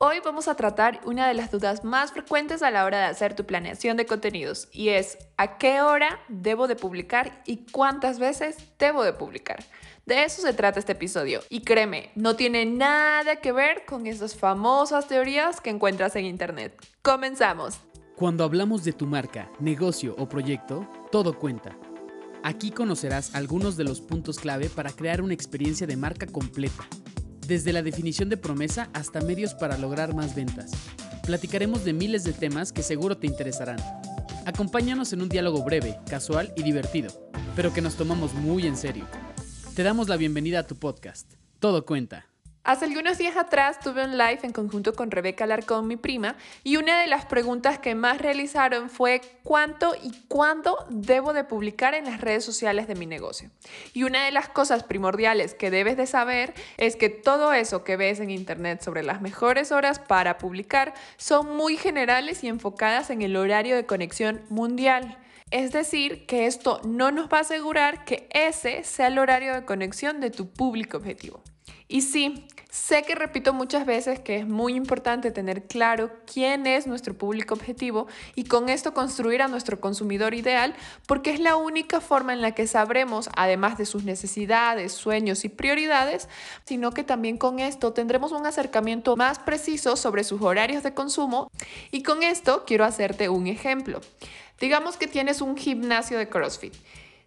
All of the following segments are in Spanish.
Hoy vamos a tratar una de las dudas más frecuentes a la hora de hacer tu planeación de contenidos y es ¿a qué hora debo de publicar y cuántas veces debo de publicar? De eso se trata este episodio y créeme, no tiene nada que ver con esas famosas teorías que encuentras en internet. Comenzamos. Cuando hablamos de tu marca, negocio o proyecto, todo cuenta. Aquí conocerás algunos de los puntos clave para crear una experiencia de marca completa desde la definición de promesa hasta medios para lograr más ventas. Platicaremos de miles de temas que seguro te interesarán. Acompáñanos en un diálogo breve, casual y divertido, pero que nos tomamos muy en serio. Te damos la bienvenida a tu podcast. Todo cuenta. Hace algunos días atrás tuve un live en conjunto con Rebeca Alarcón, mi prima, y una de las preguntas que más realizaron fue cuánto y cuándo debo de publicar en las redes sociales de mi negocio. Y una de las cosas primordiales que debes de saber es que todo eso que ves en internet sobre las mejores horas para publicar son muy generales y enfocadas en el horario de conexión mundial. Es decir, que esto no nos va a asegurar que ese sea el horario de conexión de tu público objetivo. Y sí, sé que repito muchas veces que es muy importante tener claro quién es nuestro público objetivo y con esto construir a nuestro consumidor ideal porque es la única forma en la que sabremos, además de sus necesidades, sueños y prioridades, sino que también con esto tendremos un acercamiento más preciso sobre sus horarios de consumo y con esto quiero hacerte un ejemplo. Digamos que tienes un gimnasio de CrossFit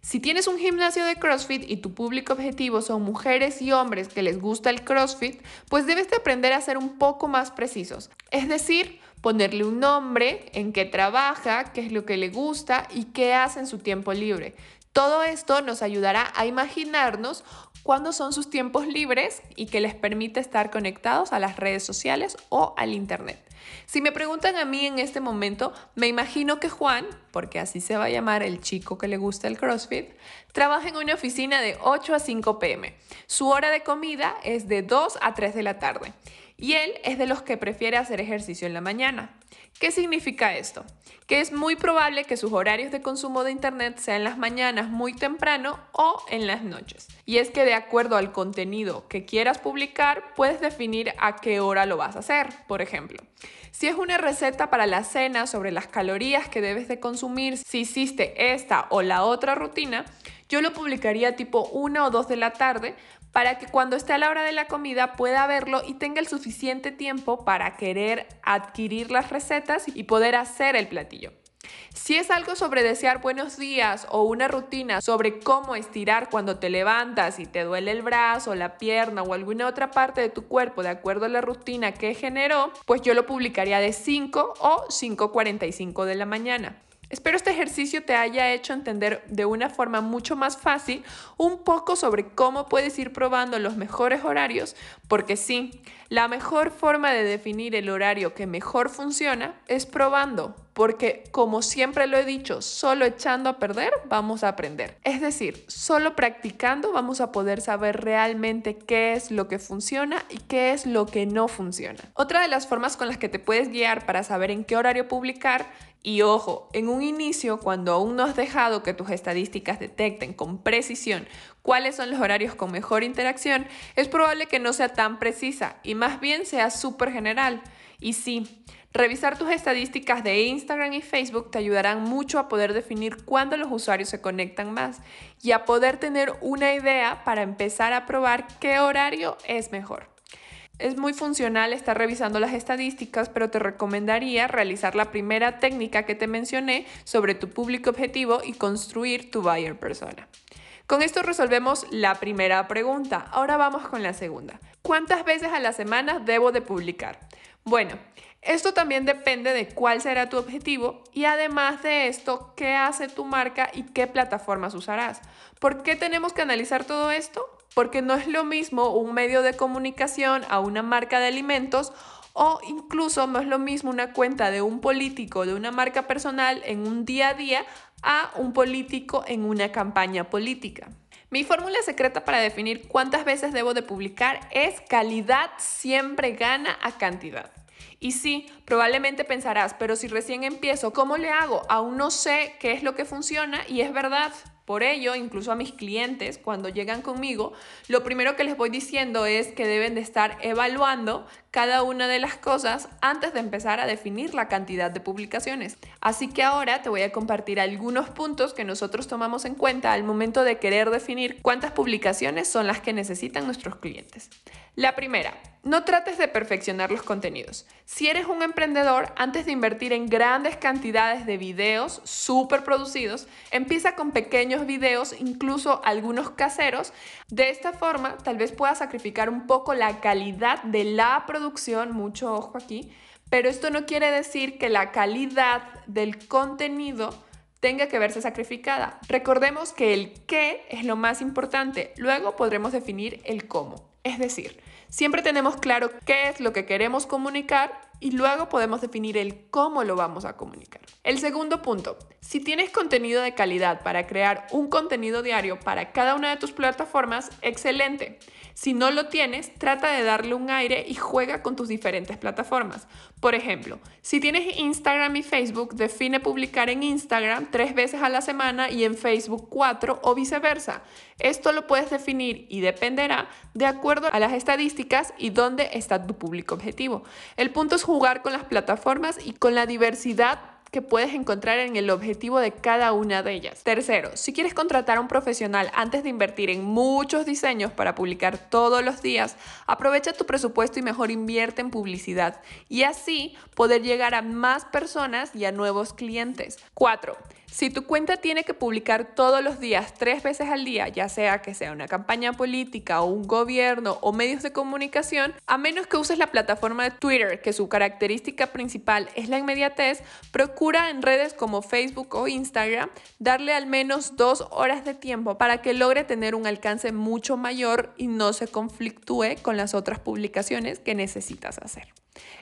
si tienes un gimnasio de CrossFit y tu público objetivo son mujeres y hombres que les gusta el CrossFit, pues debes de aprender a ser un poco más precisos. Es decir, ponerle un nombre, en qué trabaja, qué es lo que le gusta y qué hace en su tiempo libre. Todo esto nos ayudará a imaginarnos cuándo son sus tiempos libres y que les permite estar conectados a las redes sociales o al Internet. Si me preguntan a mí en este momento, me imagino que Juan, porque así se va a llamar el chico que le gusta el CrossFit, trabaja en una oficina de 8 a 5 pm. Su hora de comida es de 2 a 3 de la tarde y él es de los que prefiere hacer ejercicio en la mañana. ¿Qué significa esto? Que es muy probable que sus horarios de consumo de Internet sean las mañanas muy temprano o en las noches. Y es que de acuerdo al contenido que quieras publicar, puedes definir a qué hora lo vas a hacer. Por ejemplo, si es una receta para la cena sobre las calorías que debes de consumir si hiciste esta o la otra rutina, yo lo publicaría tipo 1 o 2 de la tarde para que cuando esté a la hora de la comida pueda verlo y tenga el suficiente tiempo para querer adquirir las recetas y poder hacer el platillo. Si es algo sobre desear buenos días o una rutina sobre cómo estirar cuando te levantas y te duele el brazo, la pierna o alguna otra parte de tu cuerpo de acuerdo a la rutina que generó, pues yo lo publicaría de 5 o 5.45 de la mañana. Espero este ejercicio te haya hecho entender de una forma mucho más fácil un poco sobre cómo puedes ir probando los mejores horarios, porque sí, la mejor forma de definir el horario que mejor funciona es probando, porque como siempre lo he dicho, solo echando a perder vamos a aprender. Es decir, solo practicando vamos a poder saber realmente qué es lo que funciona y qué es lo que no funciona. Otra de las formas con las que te puedes guiar para saber en qué horario publicar y ojo, en un inicio, cuando aún no has dejado que tus estadísticas detecten con precisión cuáles son los horarios con mejor interacción, es probable que no sea tan precisa y más bien sea súper general. Y sí, revisar tus estadísticas de Instagram y Facebook te ayudarán mucho a poder definir cuándo los usuarios se conectan más y a poder tener una idea para empezar a probar qué horario es mejor. Es muy funcional estar revisando las estadísticas, pero te recomendaría realizar la primera técnica que te mencioné sobre tu público objetivo y construir tu buyer persona. Con esto resolvemos la primera pregunta. Ahora vamos con la segunda. ¿Cuántas veces a la semana debo de publicar? Bueno, esto también depende de cuál será tu objetivo y además de esto, qué hace tu marca y qué plataformas usarás. ¿Por qué tenemos que analizar todo esto? Porque no es lo mismo un medio de comunicación a una marca de alimentos o incluso no es lo mismo una cuenta de un político, de una marca personal en un día a día a un político en una campaña política. Mi fórmula secreta para definir cuántas veces debo de publicar es calidad siempre gana a cantidad. Y sí, probablemente pensarás, pero si recién empiezo, ¿cómo le hago? Aún no sé qué es lo que funciona y es verdad. Por ello, incluso a mis clientes, cuando llegan conmigo, lo primero que les voy diciendo es que deben de estar evaluando cada una de las cosas antes de empezar a definir la cantidad de publicaciones. Así que ahora te voy a compartir algunos puntos que nosotros tomamos en cuenta al momento de querer definir cuántas publicaciones son las que necesitan nuestros clientes. La primera, no trates de perfeccionar los contenidos. Si eres un emprendedor, antes de invertir en grandes cantidades de videos súper producidos, empieza con pequeños videos, incluso algunos caseros. De esta forma, tal vez puedas sacrificar un poco la calidad de la producción, mucho ojo aquí, pero esto no quiere decir que la calidad del contenido tenga que verse sacrificada. Recordemos que el qué es lo más importante, luego podremos definir el cómo. Es decir, siempre tenemos claro qué es lo que queremos comunicar y luego podemos definir el cómo lo vamos a comunicar. El segundo punto, si tienes contenido de calidad para crear un contenido diario para cada una de tus plataformas, excelente. Si no lo tienes, trata de darle un aire y juega con tus diferentes plataformas. Por ejemplo, si tienes Instagram y Facebook, define publicar en Instagram tres veces a la semana y en Facebook cuatro o viceversa. Esto lo puedes definir y dependerá de acuerdo a las estadísticas y dónde está tu público objetivo. El punto es jugar con las plataformas y con la diversidad que puedes encontrar en el objetivo de cada una de ellas. Tercero, si quieres contratar a un profesional antes de invertir en muchos diseños para publicar todos los días, aprovecha tu presupuesto y mejor invierte en publicidad y así poder llegar a más personas y a nuevos clientes. Cuatro, si tu cuenta tiene que publicar todos los días, tres veces al día, ya sea que sea una campaña política o un gobierno o medios de comunicación, a menos que uses la plataforma de Twitter, que su característica principal es la inmediatez, procura en redes como Facebook o Instagram darle al menos dos horas de tiempo para que logre tener un alcance mucho mayor y no se conflictúe con las otras publicaciones que necesitas hacer.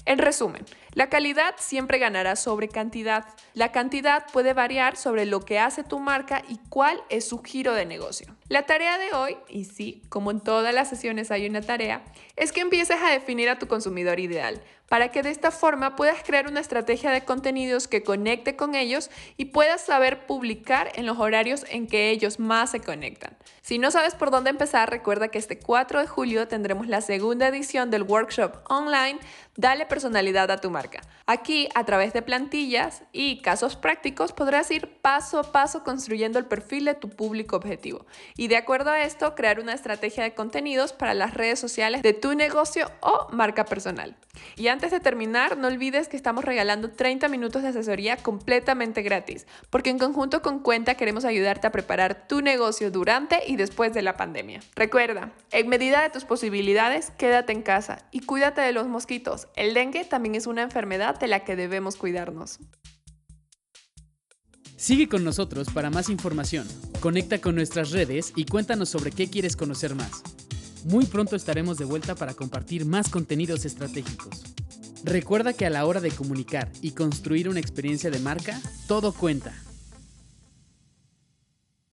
En resumen, la calidad siempre ganará sobre cantidad. La cantidad puede variar sobre lo que hace tu marca y cuál es su giro de negocio. La tarea de hoy, y sí, como en todas las sesiones hay una tarea, es que empieces a definir a tu consumidor ideal para que de esta forma puedas crear una estrategia de contenidos que conecte con ellos y puedas saber publicar en los horarios en que ellos más se conectan. Si no sabes por dónde empezar, recuerda que este 4 de julio tendremos la segunda edición del workshop online Dale personalidad a tu marca. Aquí, a través de plantillas y casos prácticos, podrás ir paso a paso construyendo el perfil de tu público objetivo y de acuerdo a esto, crear una estrategia de contenidos para las redes sociales de tu negocio o marca personal. Y antes de terminar, no olvides que estamos regalando 30 minutos de asesoría completamente gratis, porque en conjunto con Cuenta queremos ayudarte a preparar tu negocio durante y después de la pandemia. Recuerda, en medida de tus posibilidades, quédate en casa y cuídate de los mosquitos. El dengue también es una enfermedad de la que debemos cuidarnos. Sigue con nosotros para más información. Conecta con nuestras redes y cuéntanos sobre qué quieres conocer más. Muy pronto estaremos de vuelta para compartir más contenidos estratégicos. Recuerda que a la hora de comunicar y construir una experiencia de marca, todo cuenta.